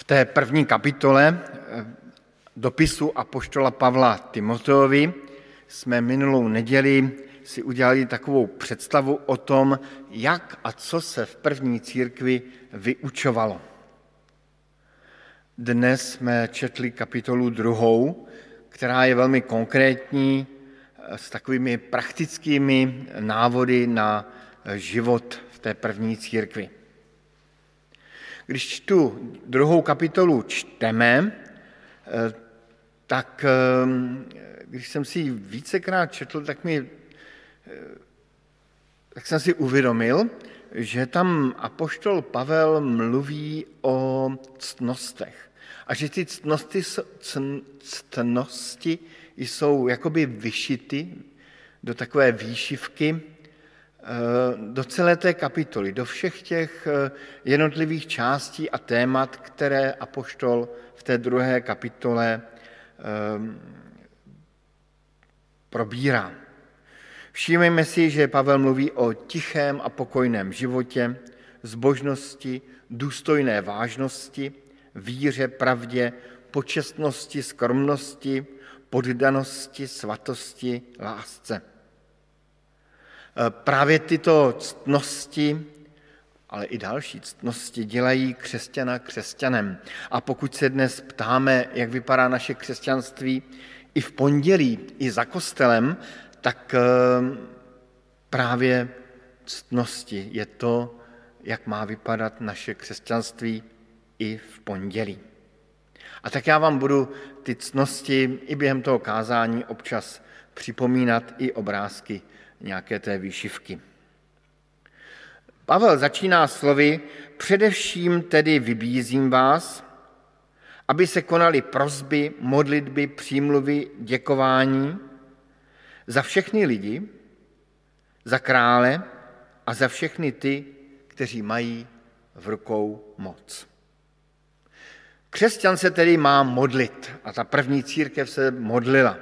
V té první kapitole eh, dopisu Apoštola Pavla Timoteovi jsme minulou neděli si udělali takovou představu o tom, jak a co se v první církvi vyučovalo. Dnes jsme četli kapitolu druhou, která je velmi konkrétní, eh, s takovými praktickými návody na život v té první církvi. Když čtu druhou kapitolu čteme, eh, tak eh, když jsem si ji vícekrát četl, tak, mi, tak jsem si uvědomil, že tam apoštol Pavel mluví o ctnostech. A že ty ctnosti, ctnosti jsou jakoby vyšity do takové výšivky eh, do celé té kapitoly, do všech těch eh, jednotlivých částí a témat, které Apoštol v té druhé kapitole eh, probírá. Všímejme si, že Pavel mluví o tichém a pokojném životě, zbožnosti, důstojné vážnosti, víře, pravdě, počestnosti, skromnosti, poddanosti, svatosti, lásce. E, právě tyto ctnosti, ale i další ctnosti dělají křesťana křesťanem. A pokud se dnes ptáme, jak vypadá naše křesťanství i v pondělí, i za kostelem, tak e, právě ctnosti je to, jak má vypadat naše křesťanství i v pondělí. A tak já vám budu ty cnosti i během toho kázání občas připomínat i obrázky nějaké té výšivky. Pavel začíná slovy, především tedy vybízím vás, aby se konaly prozby, modlitby, přímluvy, děkování za všechny lidi, za krále a za všechny ty, kteří mají v rukou moc. Křesťan se tedy má modlit a ta první církev se modlila.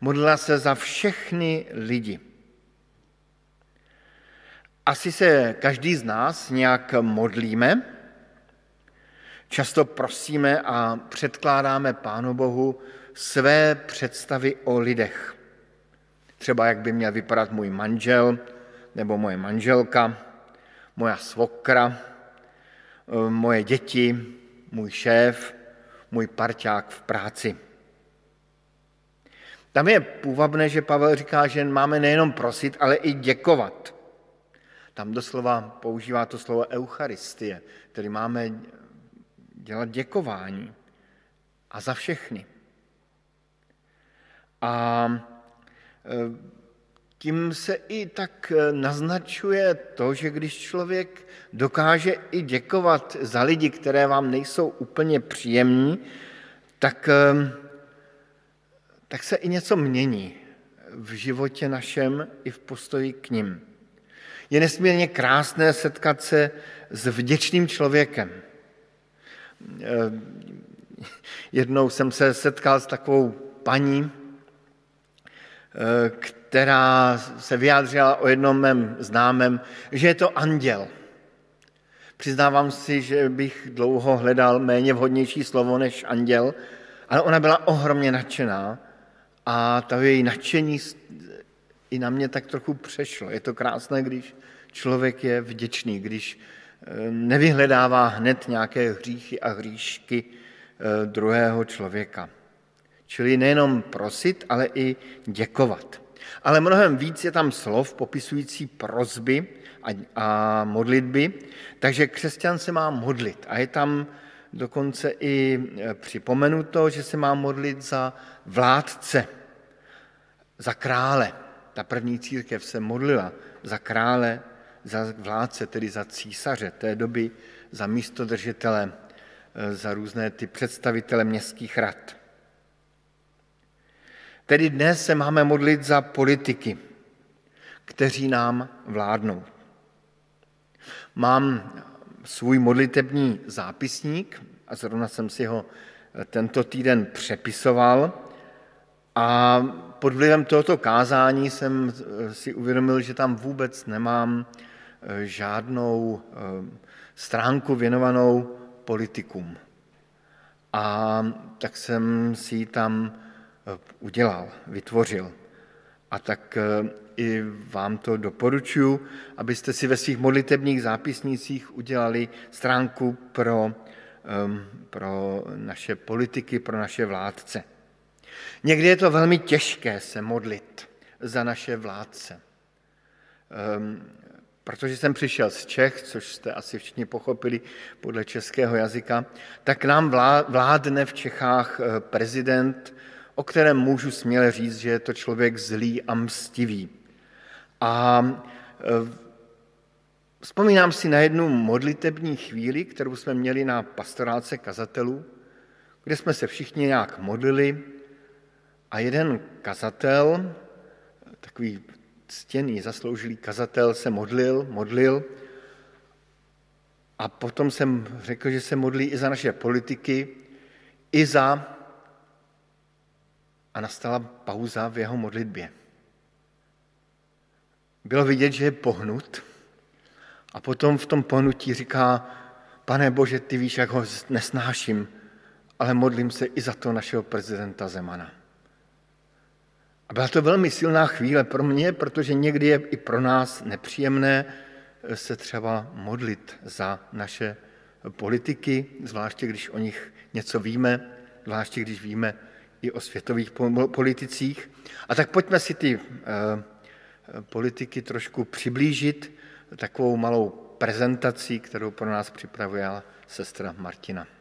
Modlila se za všechny lidi. Asi se každý z nás nějak modlíme, často prosíme a předkládáme Pánu Bohu své představy o lidech. Třeba jak by měl vypadat můj manžel nebo moje manželka, moja svokra, moje děti, můj šéf, můj parťák v práci. Tam je půvabné, že Pavel říká, že máme nejenom prosit, ale i děkovat. Tam doslova používá to slovo Eucharistie, tedy máme dělat děkování. A za všechny. A e, tím se i tak eh, naznačuje to, že když člověk dokáže i děkovat za lidi, které vám nejsou úplně příjemní, tak, ehm, tak se i něco mění v životě našem i v postoji k ním. Je nesmírně krásné setkat se s vděčným člověkem. Ehm, jednou jsem se setkal s takovou paní, eh, která se vyjádřila o jednom mém známém, že je to anděl. Přiznávám si, že bych dlouho hledal méně vhodnější slovo než anděl, ale ona byla ohromně nadšená a to její nadšení i na mě tak trochu přešlo. Je to krásné, když člověk je vděčný, když eh, nevyhledává hned nějaké hříchy a hříšky eh, druhého člověka. Čili nejenom prosit, ale i děkovat. Ale mnohem víc je tam slov popisující prozby a, a modlitby, takže křesťan se má modlit. A je tam dokonce i e, připomenuto, že se má modlit za vládce, za krále. Ta první církev se modlila za krále, za vládce, tedy za císaře té doby, za místodržitele, e, za různé ty představitele městských rad. Tedy dnes se máme modlit za politiky, kteří nám vládnou. Mám svůj modlitební zápisník a zrovna jsem si ho eh, tento týden přepisoval a pod vlivem tohoto kázání jsem eh, si uvědomil, že tam vůbec nemám eh, žádnou stránku věnovanou politikům. A tak jsem si ji tam eh, udělal, vytvořil. A tak eh, i vám to doporučuji, abyste si ve svých modlitebních zápisnících udělali stránku pro, pro naše politiky, pro naše vládce. Někdy je to velmi těžké se modlit za naše vládce. Ehm, protože jsem přišel z Čech, což jste asi všichni pochopili podle českého jazyka, tak nám vládne v Čechách eh, prezident, o kterém můžu směle říct, že je to člověk zlý a mstivý. A eh, vzpomínám si na jednu modlitební chvíli, kterou jsme měli na pastoráce kazatelů, kde jsme se všichni nějak modlili a jeden kazatel, takový ctěný, zasloužilý kazatel se modlil, modlil a potom jsem řekl, že se modlí i za naše politiky, i za... A nastala pauza v jeho modlitbě. Bylo vidět, že je pohnut a potom v tom pohnutí říká, pane Bože, ty víš, jak ho nesnáším, ale modlím se i za to našeho prezidenta Zemana. A byla to velmi silná chvíle pro mě, protože někdy je i pro nás nepříjemné se třeba modlit za naše politiky, zvláště když o nich něco víme, zvláště když víme i o světových politicích. A tak pojďme si ty eh, politiky trošku přiblížit takovou malou prezentací, kterou pro nás připravuje sestra Martina.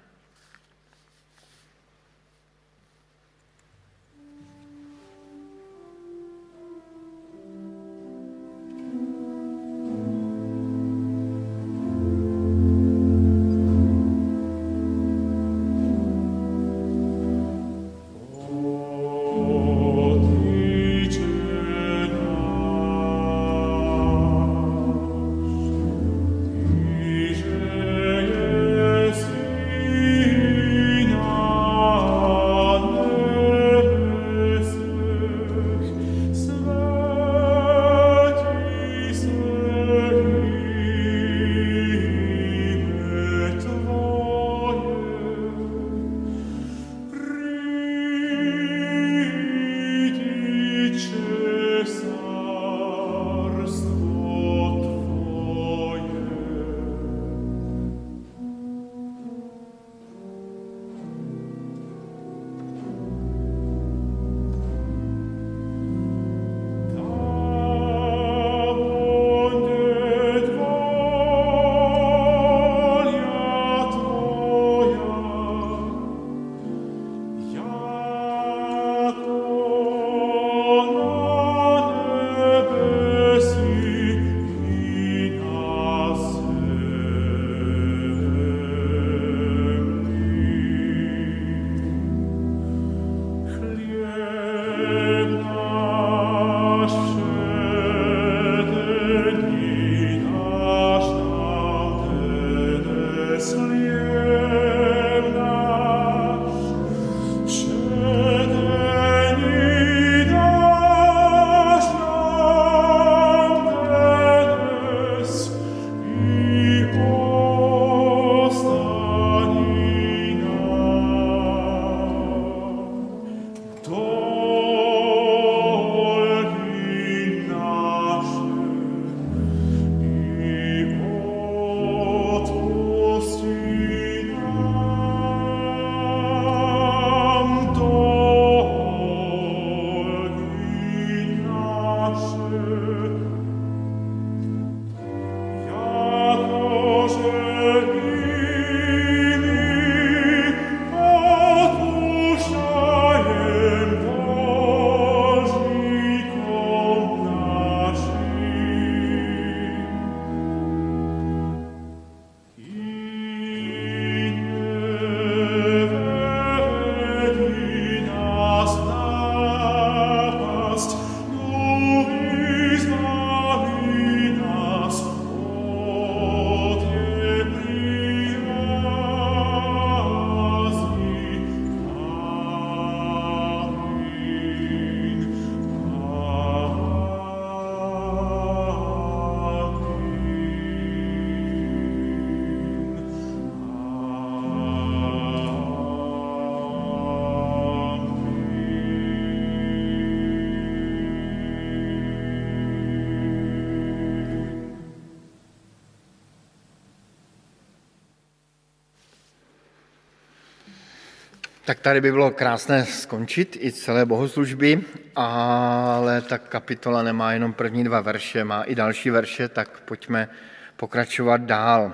Tak tady by bylo krásné skončit i celé bohoslužby, ale ta kapitola nemá jenom první dva verše, má i další verše, tak pojďme pokračovat dál. E,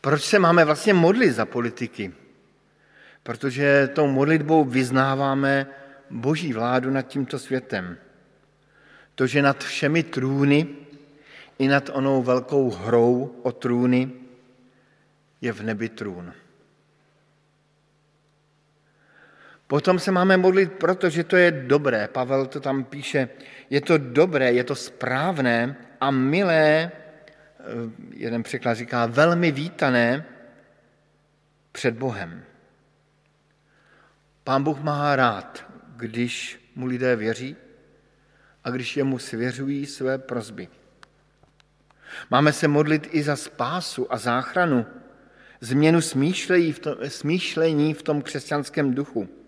proč se máme vlastně modlit za politiky? Protože tou modlitbou vyznáváme boží vládu nad tímto světem. To, že nad všemi trůny i nad onou velkou hrou o trůny je v nebi trůn. Potom se máme modlit, protože to je dobré. Pavel to tam píše. Je to dobré, je to správné a milé, eh, jeden překlad říká, velmi vítané před Bohem. Pán Bůh má rád, když mu lidé věří a když jemu svěřují své prozby. Máme se modlit i za spásu a záchranu, změnu smýšlení v tom, smýšlení v tom křesťanském duchu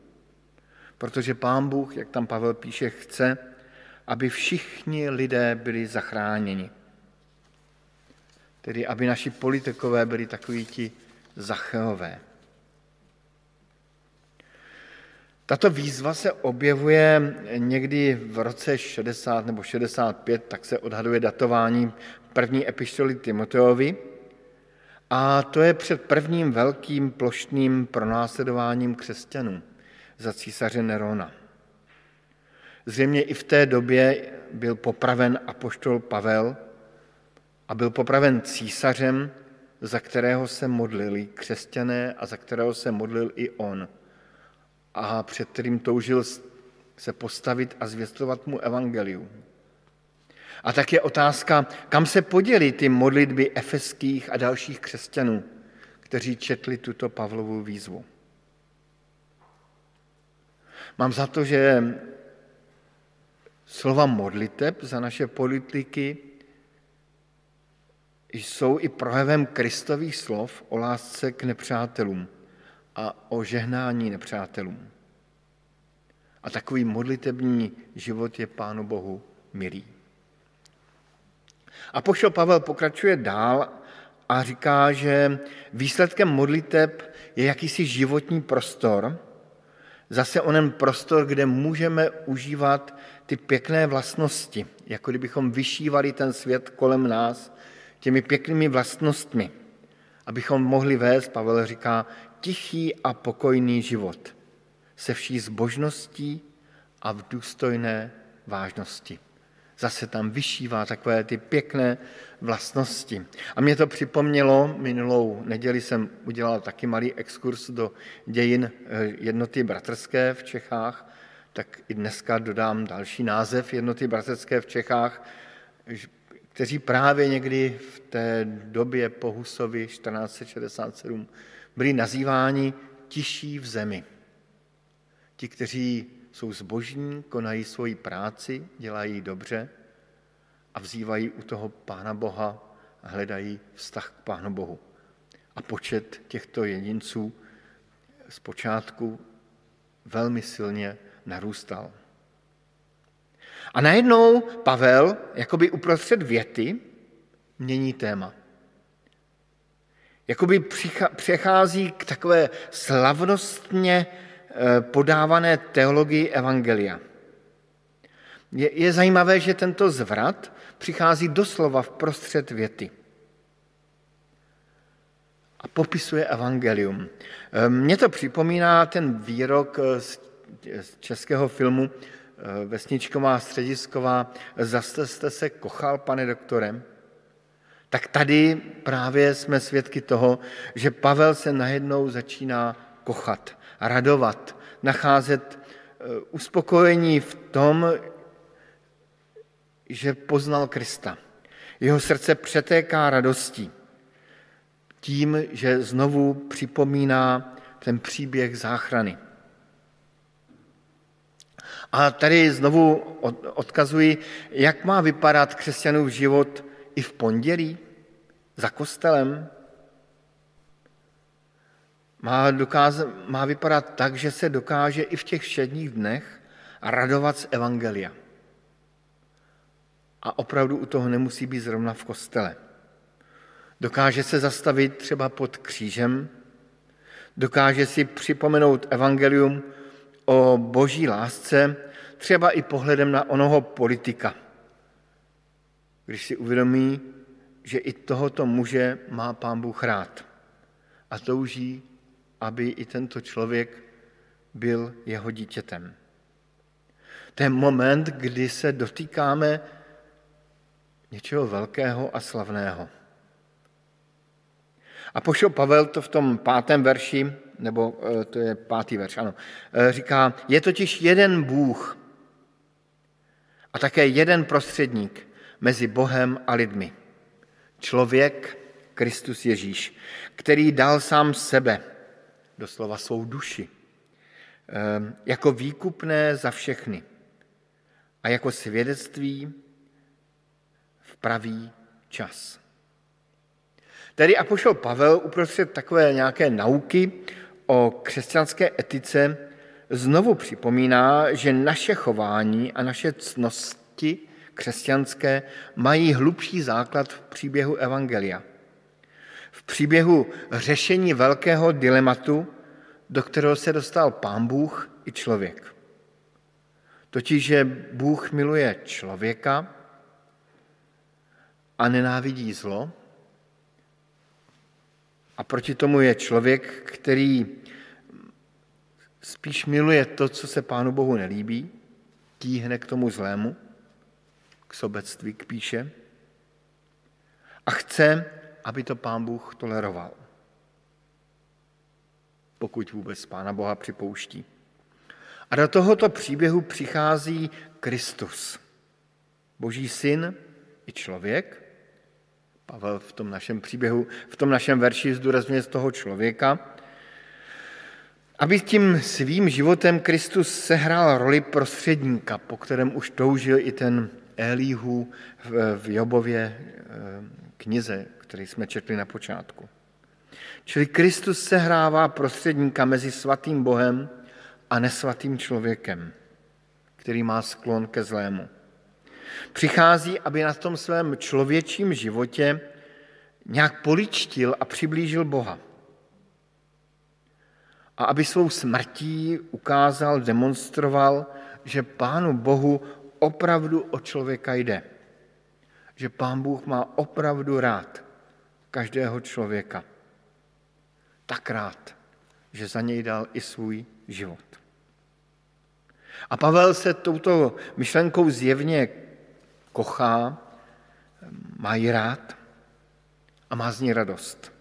protože Pán Bůh, jak tam Pavel píše, chce, aby všichni lidé byli zachráněni. Tedy aby naši politikové byli takoví ti zacheové. Tato výzva se objevuje někdy v roce 60 nebo 65, tak se odhaduje datování první epištoly Timoteovi. A to je před prvním velkým plošným pronásledováním křesťanů za císaře Nerona. Zřejmě i v té době byl popraven apoštol Pavel a byl popraven císařem, za kterého se modlili křesťané a za kterého se modlil i on. A před kterým toužil se postavit a zvěstovat mu evangelium. A tak je otázka, kam se podělí ty modlitby efeských a dalších křesťanů, kteří četli tuto Pavlovu výzvu. Mám za to, že slova modliteb za naše politiky jsou i projevem kristových slov o lásce k nepřátelům a o žehnání nepřátelům. A takový modlitební život je Pánu Bohu milý. A pošel Pavel pokračuje dál a říká, že výsledkem modliteb je jakýsi životní prostor, zase onen prostor, kde můžeme užívat ty pěkné vlastnosti, jako kdybychom vyšívali ten svět kolem nás těmi pěknými vlastnostmi, abychom mohli vést, Pavel říká, tichý a pokojný život se vší zbožností a v důstojné vážnosti zase tam vyšívá takové ty pěkné vlastnosti. A mě to připomnělo, minulou neděli jsem udělal taky malý exkurs do dějin eh, jednoty bratrské v Čechách, tak i dneska dodám další název jednoty bratrské v Čechách, kteří právě někdy v té době po Husovi 1467 byli nazýváni tiší v zemi. Ti, kteří jsou zbožní, konají svoji práci, dělají dobře a vzývají u toho Pána Boha a hledají vztah k Pánu Bohu. A počet těchto jedinců zpočátku velmi silně narůstal. A najednou Pavel, jakoby uprostřed věty, mění téma. Jakoby přechází k takové slavnostně podávané teologii Evangelia. Je, je zajímavé, že tento zvrat přichází doslova v prostřed věty a popisuje evangelium. Eh, mně to připomíná ten výrok z českého filmu eh, Vesničková středisková Zase jste se kochal, pane doktore? Tak tady právě jsme svědky toho, že Pavel se najednou začíná kochat radovat, nacházet eh, uspokojení v tom, že poznal Krista. Jeho srdce přetéká radostí tím, že znovu připomíná ten příběh záchrany. A tady znovu odkazuji, jak má vypadat křesťanův život i v pondělí za kostelem, má, dokáz, má vypadat tak, že se dokáže i v těch všedních dnech radovat z Evangelia. A opravdu u toho nemusí být zrovna v kostele. Dokáže se zastavit třeba pod křížem, Dokáže si připomenout evangelium o boží lásce, třeba i pohledem na onoho politika. Když si uvědomí, že i tohoto muže má pán Bůh rád a touží, aby i tento člověk byl jeho dítětem. To je moment, kdy se dotýkáme něčeho velkého a slavného. A pošel Pavel to v tom pátém verši, nebo eh, to je pátý verš, ano, eh, říká, je totiž jeden Bůh a také jeden prostředník mezi Bohem a lidmi. Člověk, Kristus Ježíš, který dal sám sebe, doslova svou duši, eh, jako výkupné za všechny a jako svědectví v pravý čas. Tedy apoštol Pavel uprostřed takové nějaké nauky o křesťanské etice znovu připomíná, že naše chování a naše cnosti křesťanské mají hlubší základ v příběhu Evangelia. Příběhu řešení velkého dilematu, do kterého se dostal pán Bůh i člověk. Totiž, že Bůh miluje člověka a nenávidí zlo, a proti tomu je člověk, který spíš miluje to, co se Pánu Bohu nelíbí, tíhne k tomu zlému, k sobectví, k píše a chce, aby to Pán Bůh toleroval. Pokud vůbec Pána Boha připouští. A do tohoto příběhu přichází Kristus, Boží syn i člověk, Pavel v tom našem příběhu, v tom našem verši zdůrazňuje z toho člověka, aby tím svým životem Kristus sehrál roli prostředníka, po kterém už toužil i ten Elihu v Jobově eh, knize, který jsme četli na počátku. Čili Kristus sehrává prostředníka mezi svatým Bohem a nesvatým člověkem, který má sklon ke zlému. Přichází, aby na tom svém člověčím životě nějak poličtil a přiblížil Boha. A aby svou smrtí ukázal, demonstroval, že Pánu Bohu opravdu o člověka jde. Že Pán Bůh má opravdu rád každého člověka. Tak rád, že za něj dal i svůj život. A Pavel se touto myšlenkou zjevně kochá, má ji rád a má z ní radost.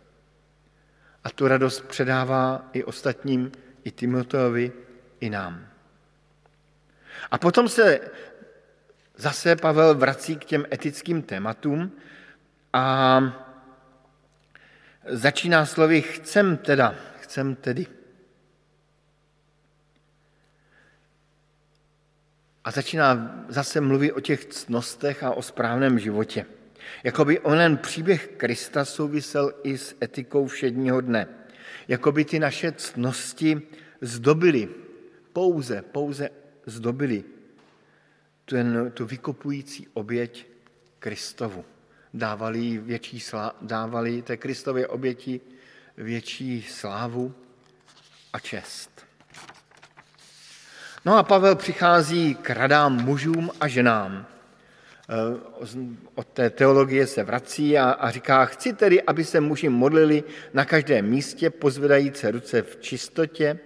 A tu radost předává i ostatním, i Timoteovi, i nám. A potom se zase Pavel vrací k těm etickým tématům a začíná slovy chcem teda, chcem tedy. A začíná zase mluvit o těch cnostech a o správném životě. Jakoby onen příběh Krista souvisel i s etikou všedního dne. Jakoby ty naše cnosti zdobily, pouze, pouze zdobily ten, tu vykopující oběť Kristovu. Dávali, větší slá, dávali té Kristově oběti větší slávu a čest. No a Pavel přichází k radám mužům a ženám. Eh, od té teologie se vrací a, a říká, chci tedy, aby se muži modlili na každém místě, pozvedající ruce v čistotě,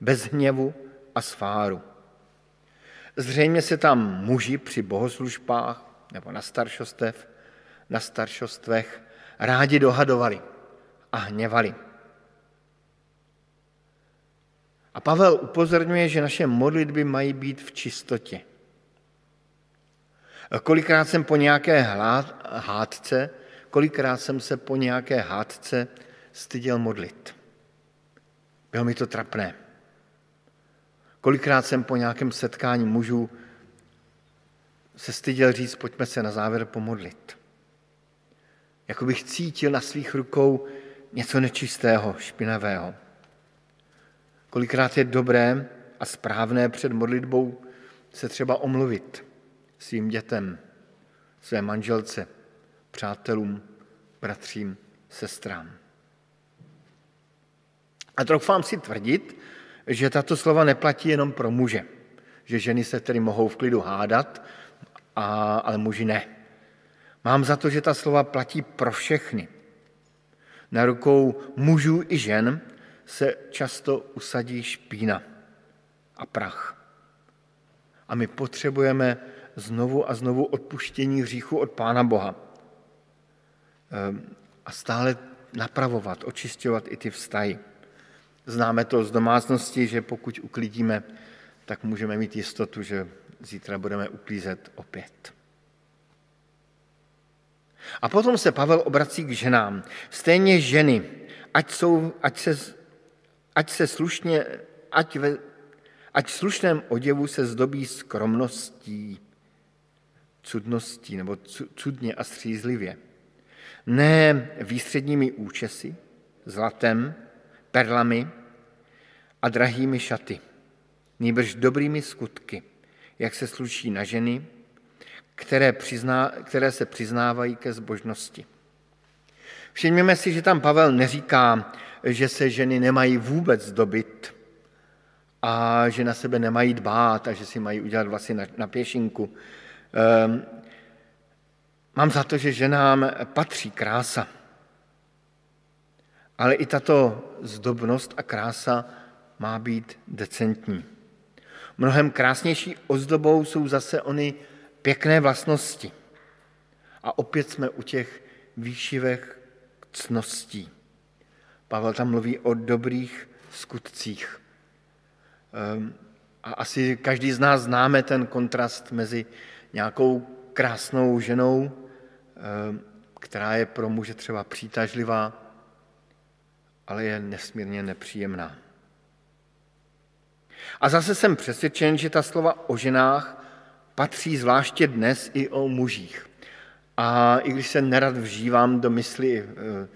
bez hněvu a sfáru. Zřejmě se tam muži při bohoslužbách nebo na staršostev, na staršostvech rádi dohadovali a hněvali. A Pavel upozorňuje, že naše modlitby mají být v čistotě. Kolikrát jsem po nějaké hádce, kolikrát jsem se po nějaké hádce styděl modlit. Bylo mi to trapné. Kolikrát jsem po nějakém setkání mužů se styděl říct, pojďme se na závěr pomodlit. Jako bych cítil na svých rukou něco nečistého, špinavého. Kolikrát je dobré a správné před modlitbou se třeba omluvit svým dětem, své manželce, přátelům, bratřím, sestrám. A troufám si tvrdit, že tato slova neplatí jenom pro muže. Že ženy se tedy mohou v klidu hádat, a, ale muži ne. Mám za to, že ta slova platí pro všechny. Na rukou mužů i žen se často usadí špína a prach. A my potřebujeme znovu a znovu odpuštění hříchu od Pána Boha. Ehm, a stále napravovat, očistovat i ty vztahy. Známe to z domácnosti, že pokud uklidíme, tak můžeme mít jistotu, že zítra budeme uklízet opět. A potom se Pavel obrací k ženám. Stejně ženy, ať, jsou, ať, se, ať se slušně, ať, ve, ať v slušném oděvu se zdobí skromností, cudností nebo cudně a střízlivě. Ne výstředními účesy, zlatem, perlami a drahými šaty, nýbrž dobrými skutky, jak se sluší na ženy, které, přizná, které se přiznávají ke zbožnosti. Všimněme si, že tam Pavel neříká, že se ženy nemají vůbec dobit a že na sebe nemají dbát a že si mají udělat vlasy na, na pěšinku. Um, mám za to, že ženám patří krása. Ale i tato zdobnost a krása má být decentní. Mnohem krásnější ozdobou jsou zase ony pěkné vlastnosti. A opět jsme u těch výšivek cností. Pavel tam mluví o dobrých skutcích. Ehm, a asi každý z nás známe ten kontrast mezi nějakou krásnou ženou, ehm, která je pro muže třeba přitažlivá, ale je nesmírně nepříjemná. A zase jsem přesvědčen, že ta slova o ženách patří zvláště dnes i o mužích. A i když se nerad vžívám do mysli eh,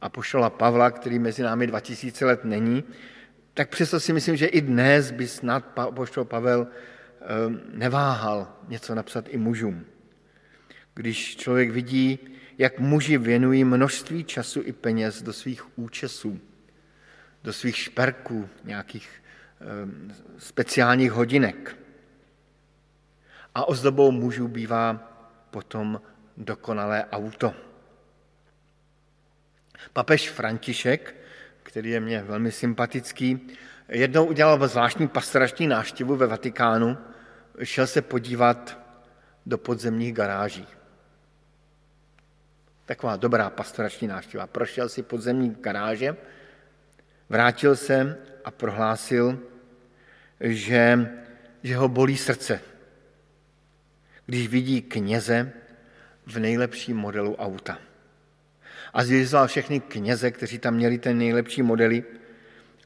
apoštola Pavla, který mezi námi 2000 let není, tak přesto si myslím, že i dnes by snad apoštol Pavel eh, neváhal něco napsat i mužům. Když člověk vidí, jak muži věnují množství času i peněz do svých účesů, do svých šperků, nějakých eh, speciálních hodinek. A ozdobou mužů bývá potom dokonalé auto. Papež František, který je mně velmi sympatický, jednou udělal zvláštní pastorační návštěvu ve Vatikánu, šel se podívat do podzemních garáží. Taková dobrá pastorační návštěva. Prošel si podzemní garáže, vrátil se a prohlásil, že, že ho bolí srdce, když vidí kněze v nejlepším modelu auta. A zvězval všechny kněze, kteří tam měli ten nejlepší modely,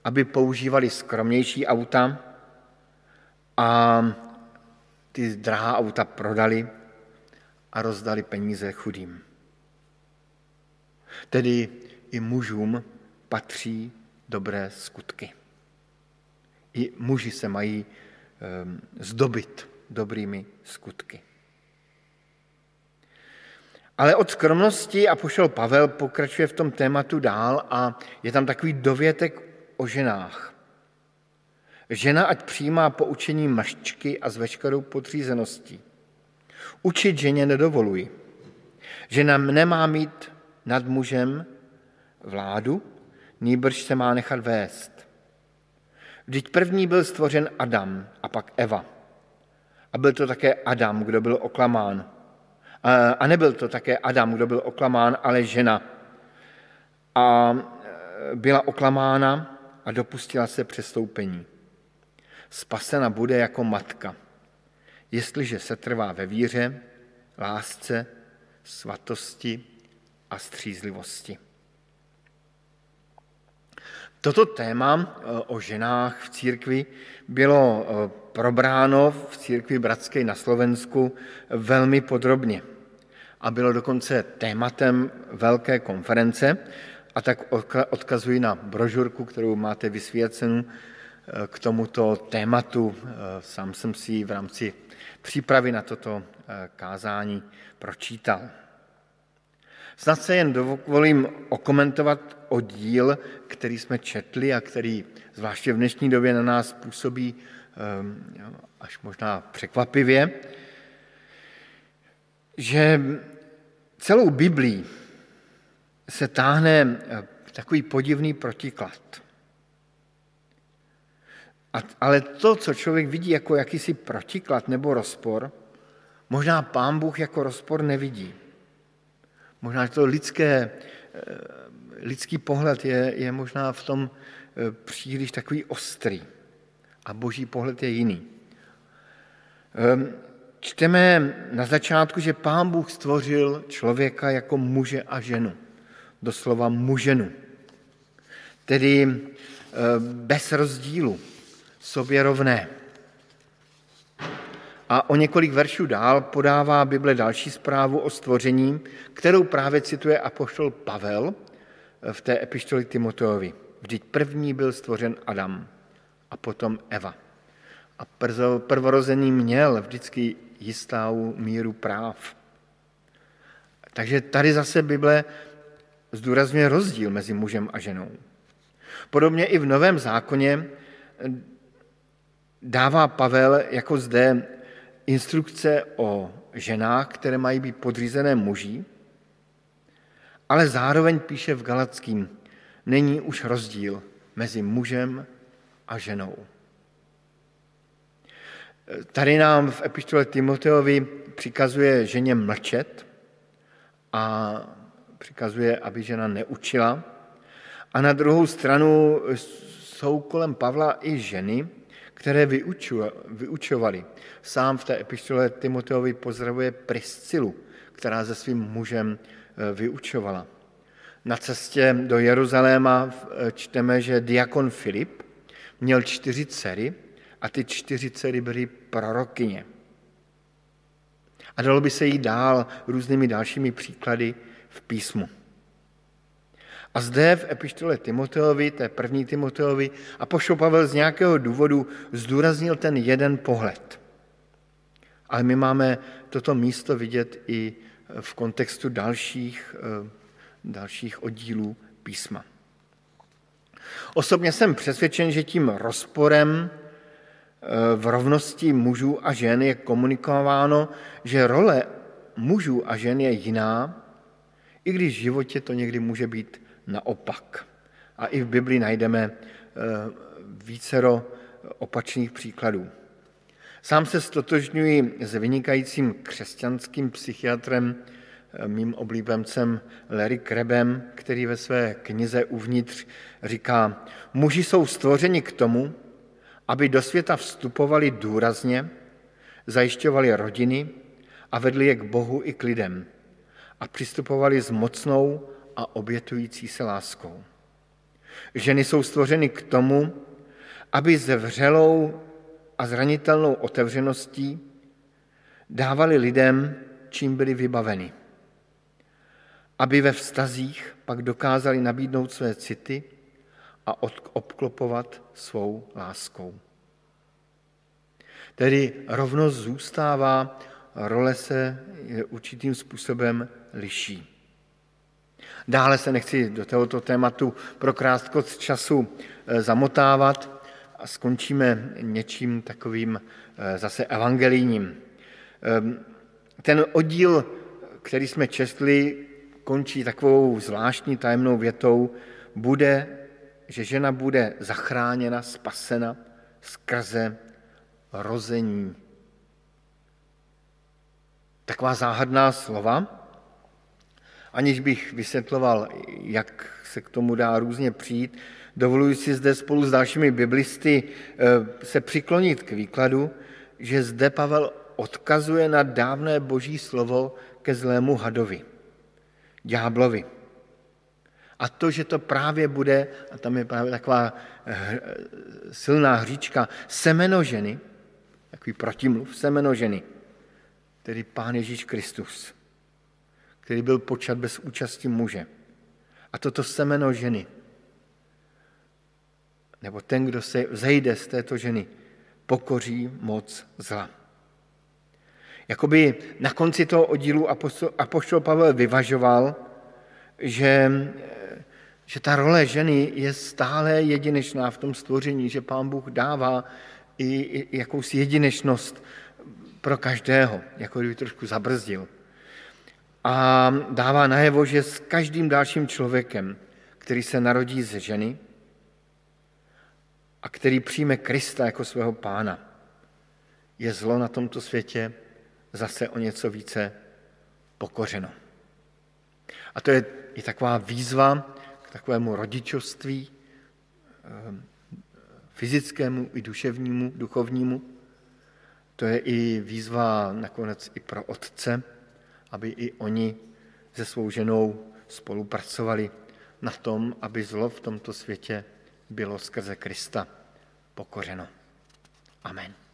aby používali skromnější auta a ty drahá auta prodali a rozdali peníze chudým. Tedy i mužům patří dobré skutky. I muži se mají um, zdobit dobrými skutky. Ale od skromnosti a pošel Pavel pokračuje v tom tématu dál a je tam takový dovětek o ženách. Žena ať přijímá poučení maščky a s veškerou podřízeností. Učit ženě nedovoluji. Žena nemá mít nad mužem vládu, nýbrž se má nechat vést. Vždyť první byl stvořen Adam a pak Eva. A byl to také Adam, kdo byl oklamán. A nebyl to také Adam, kdo byl oklamán, ale žena. A e, byla oklamána a dopustila se přestoupení. Spasena bude jako matka, jestliže se trvá ve víře, lásce, svatosti a střízlivosti. Toto téma e, o ženách v církvi bylo e, probráno v církvi bratské na Slovensku velmi podrobně a bylo dokonce tématem velké konference a tak odkazuji na brožurku, kterou máte vysvěcenou e, k tomuto tématu. Sám jsem si v rámci přípravy na toto kázání pročítal. Snad se jen dovolím okomentovat oddíl, který jsme četli a který zvláště v dnešní době na nás působí ehm, až možná překvapivě, že celou Biblí se táhne eh, takový podivný protiklad. Ale to, co člověk vidí jako jakýsi protiklad nebo rozpor, možná pán Bůh jako rozpor nevidí. Možná to lidské, eh, lidský pohled je, je možná v tom eh, příliš takový ostrý a boží pohled je jiný. Ehm, čteme na začátku, že pán Bůh stvořil člověka jako muže a ženu. Doslova muženu. Tedy eh, bez rozdílu, sobě rovné. A o několik veršů dál podává Bible další zprávu o stvoření, kterou právě cituje apoštol Pavel v té epištoli Timoteovi. Vždyť první byl stvořen Adam a potom Eva. A prvorozený měl vždycky jistou míru práv. Takže tady zase Bible zdůrazňuje rozdíl mezi mužem a ženou. Podobně i v Novém zákoně dává Pavel jako zde instrukce o ženách, které mají být podřízené muži, ale zároveň píše v Galackým, není už rozdíl mezi mužem a ženou. Tady nám v epištole Timoteovi přikazuje ženě mlčet a přikazuje, aby žena neučila. A na druhou stranu jsou kolem Pavla i ženy, které vyučovali. Sám v té epištole Timoteovi pozdravuje Priscilu, která se svým mužem vyučovala. Na cestě do Jeruzaléma e, čteme, že diakon Filip měl čtyři dcery a ty čtyři dcery byly prorokyně. A dalo by se jít dál různými dalšími příklady v písmu. A zde v epištole Timoteovi, té první Timoteovi, a pošel Pavel z nějakého důvodu zdůraznil ten jeden pohled. Ale my máme toto místo vidět i v kontextu dalších, eh, dalších oddílů písma. Osobně jsem přesvědčen, že tím rozporem eh, v rovnosti mužů a žen je komunikováno, že role mužů a žen je jiná, i když v životě to někdy může být naopak. A i v Bibli najdeme eh, vícero opačných příkladů. Sám se stotožňuji s vynikajícím křesťanským psychiatrem, eh, mým oblíbencem Larry Krebem, který ve své knize Uvnitř říká, muži jsou stvořeni k tomu, aby do světa vstupovali důrazně, zajišťovali rodiny a vedli je k Bohu i k lidem a přistupovali s mocnou a obětující se láskou. Ženy jsou stvořeny k tomu, aby se vřelou a zranitelnou otevřeností dávali lidem, čím byli vybaveni. Aby ve vztazích pak dokázali nabídnout své city a obklopovat svou láskou. Tedy rovnost zůstává, role se určitým způsobem liší. Dále se nechci do tohoto tématu pro krátkost času eh, zamotávat a skončíme něčím takovým eh, zase evangelijním. Ehm, ten oddíl, který jsme četli, končí takovou zvláštní tajemnou větou, bude, že žena bude zachráněna, spasena skrze rození. Taková záhadná slova, Aniž bych vysvětloval, jak se k tomu dá různě přijít, dovoluji si zde spolu s dalšími biblisty eh, se přiklonit k výkladu, že zde Pavel odkazuje na dávné boží slovo ke zlému hadovi, ďáblovi. A to, že to právě bude, a tam je právě taková eh, silná hříčka, semeno ženy, takový protimluv, semeno ženy, tedy Pán Ježíš Kristus který byl počat bez účasti muže. A toto semeno ženy, nebo ten, kdo se zejde z této ženy, pokoří moc zla. Jakoby na konci toho oddílu apoštol Pavel vyvažoval že, že ta role ženy je stále jedinečná v tom stvoření, že pán Bůh dává i jakousi jedinečnost pro každého, jako kdyby trošku zabrzdil. A dává najevo, že s každým dalším člověkem, který se narodí ze ženy a který přijme Krista jako svého pána, je zlo na tomto světě zase o něco více pokořeno. A to je i taková výzva k takovému rodičovství, ehm, fyzickému i duševnímu, duchovnímu. To je i výzva nakonec i pro otce, aby i oni se svou ženou spolupracovali na tom, aby zlo v tomto světě bylo skrze Krista pokořeno. Amen.